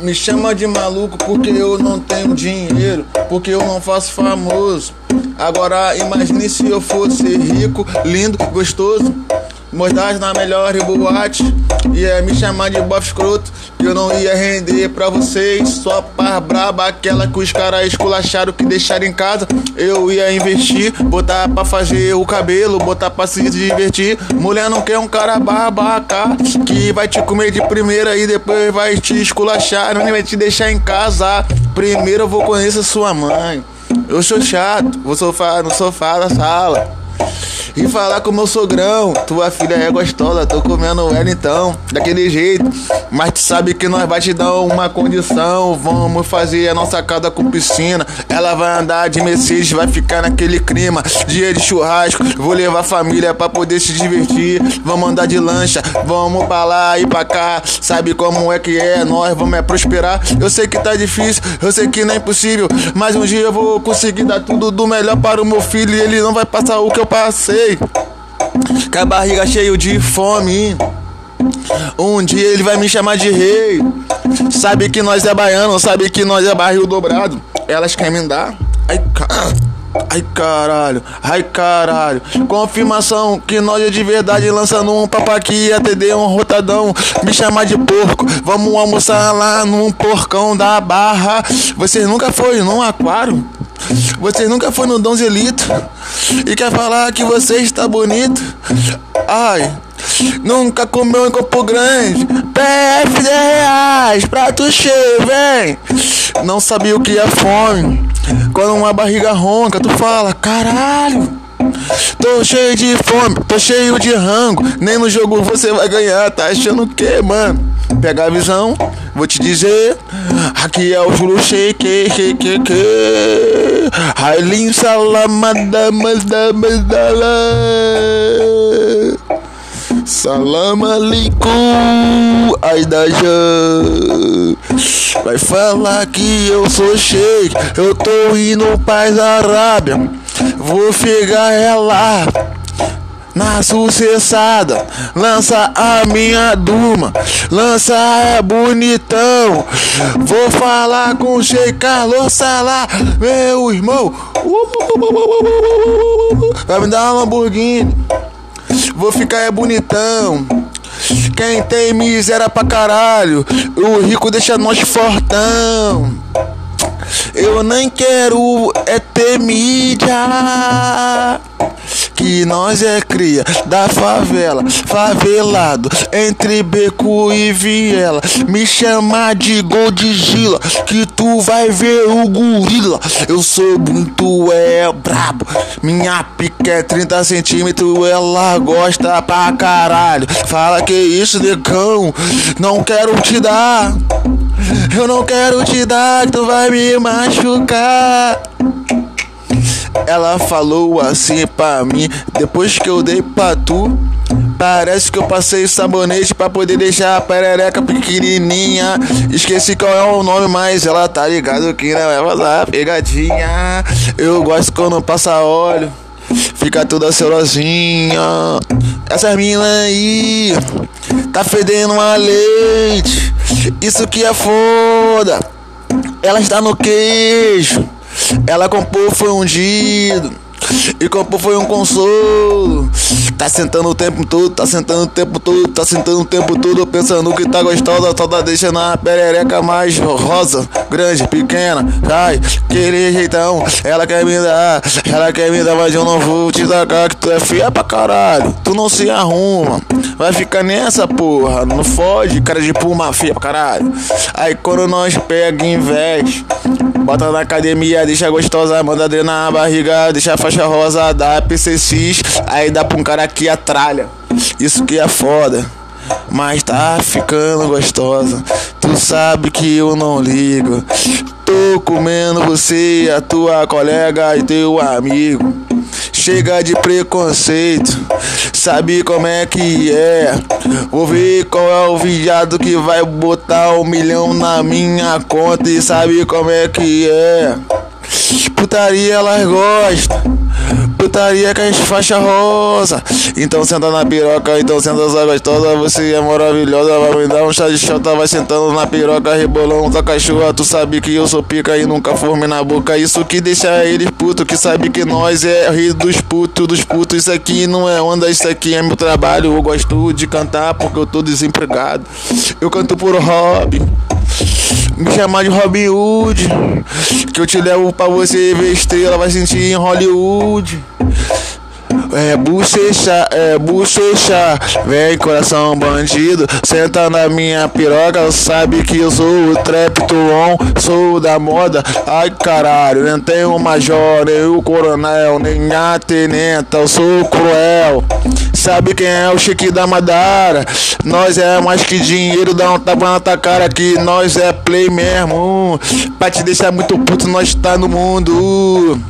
Me chama de maluco porque eu não tenho dinheiro, porque eu não faço famoso. Agora imagine se eu fosse rico, lindo, gostoso. Mostrar na melhor boate. Ia me chamar de bof escroto. Que eu não ia render pra vocês. Só par braba, aquela que os caras esculacharam Que deixaram em casa. Eu ia investir, botar pra fazer o cabelo Botar pra se divertir. Mulher não quer um cara babaca Que vai te comer de primeira E depois vai te esculachar. Não vai te deixar em casa. Primeiro eu vou conhecer sua mãe. Eu sou chato, vou sofá no sofá da sala e falar com meu sogrão. Tua filha é gostosa, tô comendo ela então, daquele jeito. Mas tu sabe que nós vai te dar uma condição. Vamos fazer a nossa casa com piscina. Ela vai andar de Mercedes, vai ficar naquele clima. Dia de churrasco, vou levar a família pra poder se divertir. Vamos andar de lancha, vamos pra lá e pra cá. Sabe como é que é? Nós vamos é prosperar. Eu sei que tá difícil, eu sei que não é impossível. Mas um dia eu vou conseguir dar tudo do melhor para o meu filho e ele não vai passar o que eu passei com a barriga cheio de fome. Um dia ele vai me chamar de rei. Sabe que nós é baiano, sabe que nós é barril dobrado. Elas querem me dar. Ai, Ai caralho, ai caralho. Confirmação que nós é de verdade lançando um papo aqui, atender um rotadão. Me chamar de porco, vamos almoçar lá num porcão da barra. Vocês nunca foi num aquário? Você nunca foi no Donzelito e quer falar que você está bonito? Ai, nunca comeu em Campo Grande. PF 10 reais, prato cheio, vem. Não sabia o que é fome. Quando uma barriga ronca, tu fala, caralho. Tô cheio de fome, tô cheio de rango. Nem no jogo você vai ganhar, tá achando o que, mano? Pega a visão, vou te dizer. Aqui é o Juro Shake, shake, que. Railin Salamada, Madamada. Salam aleikum, Aidajan. Vai falar que eu sou shake, eu tô indo paz Arábia. Vou pegar ela na sucessada. Lança a minha duma, lança é bonitão. Vou falar com o Sheik Carlos Salah, meu irmão. Vai me dar uma Lamborghini. Vou ficar é bonitão. Quem tem miséria pra caralho, o rico deixa nós fortão. Eu nem quero é ter mídia que nós é cria da favela, favelado, entre beco e viela. Me chama de Godzilla, que tu vai ver o gorila. Eu sou muito é brabo, minha pica é 30 centímetros, ela gosta pra caralho. Fala que isso, negão, não quero te dar. Eu não quero te dar, tu vai me machucar. Ela falou assim pra mim, depois que eu dei pra tu. Parece que eu passei sabonete pra poder deixar a perereca pequenininha. Esqueci qual é o nome, mas ela tá ligado que não é vazar pegadinha. Eu gosto quando passa óleo, fica toda celosinha. Essa mina aí tá fedendo uma leite. Isso que é foda. Ela está no queijo. Ela comprou foi ungido. E comprou foi um consolo. Tá sentando o tempo todo, tá sentando o tempo todo, tá sentando o tempo todo, pensando que tá gostosa, só tá deixando a perereca mais rosa, grande, pequena, ai, aquele jeitão, ela quer me dar, ela quer me dar, mas eu não vou te dar, que tu é feia pra caralho, tu não se arruma, vai ficar nessa porra, não fode, cara de puma feia pra caralho. Aí quando nós pega investe, bota na academia, deixa gostosa, manda drenar na barriga, deixa a faixa rosa, dá PCX, aí dá pra um cara aqui a tralha. Isso que é foda. Mas tá ficando gostosa. Tu sabe que eu não ligo. Tô comendo você, a tua colega e teu amigo. Chega de preconceito, sabe como é que é? Vou ver qual é o viado que vai botar um milhão na minha conta e sabe como é que é? Putaria elas gostam. Putaria que a gente faixa rosa. Então senta na piroca, então senta só gostosa. Você é maravilhosa, vai me dar um chá de chota. Vai sentando na piroca, rebolão da cachorra. Tu sabe que eu sou pica e nunca formei na boca. Isso que deixa eles puto, que sabe que nós é rei dos putos, dos putos. Isso aqui não é onda, isso aqui é meu trabalho. Eu gosto de cantar porque eu tô desempregado. Eu canto por hobby. Me chamar de Robin Hood. Que eu te levo pra você ver estrela, vai sentir em Hollywood. É bochecha, é bochecha, vem coração bandido, senta na minha piroca, sabe que eu sou o Trepton, sou da moda, ai caralho, nem tenho o major, nem o coronel, nem a tenenta, eu sou cruel. Sabe quem é o Chique da Madara? Nós é mais que dinheiro, dá um tapa na tua cara que nós é play mesmo. Pra te deixar muito puto, nós tá no mundo.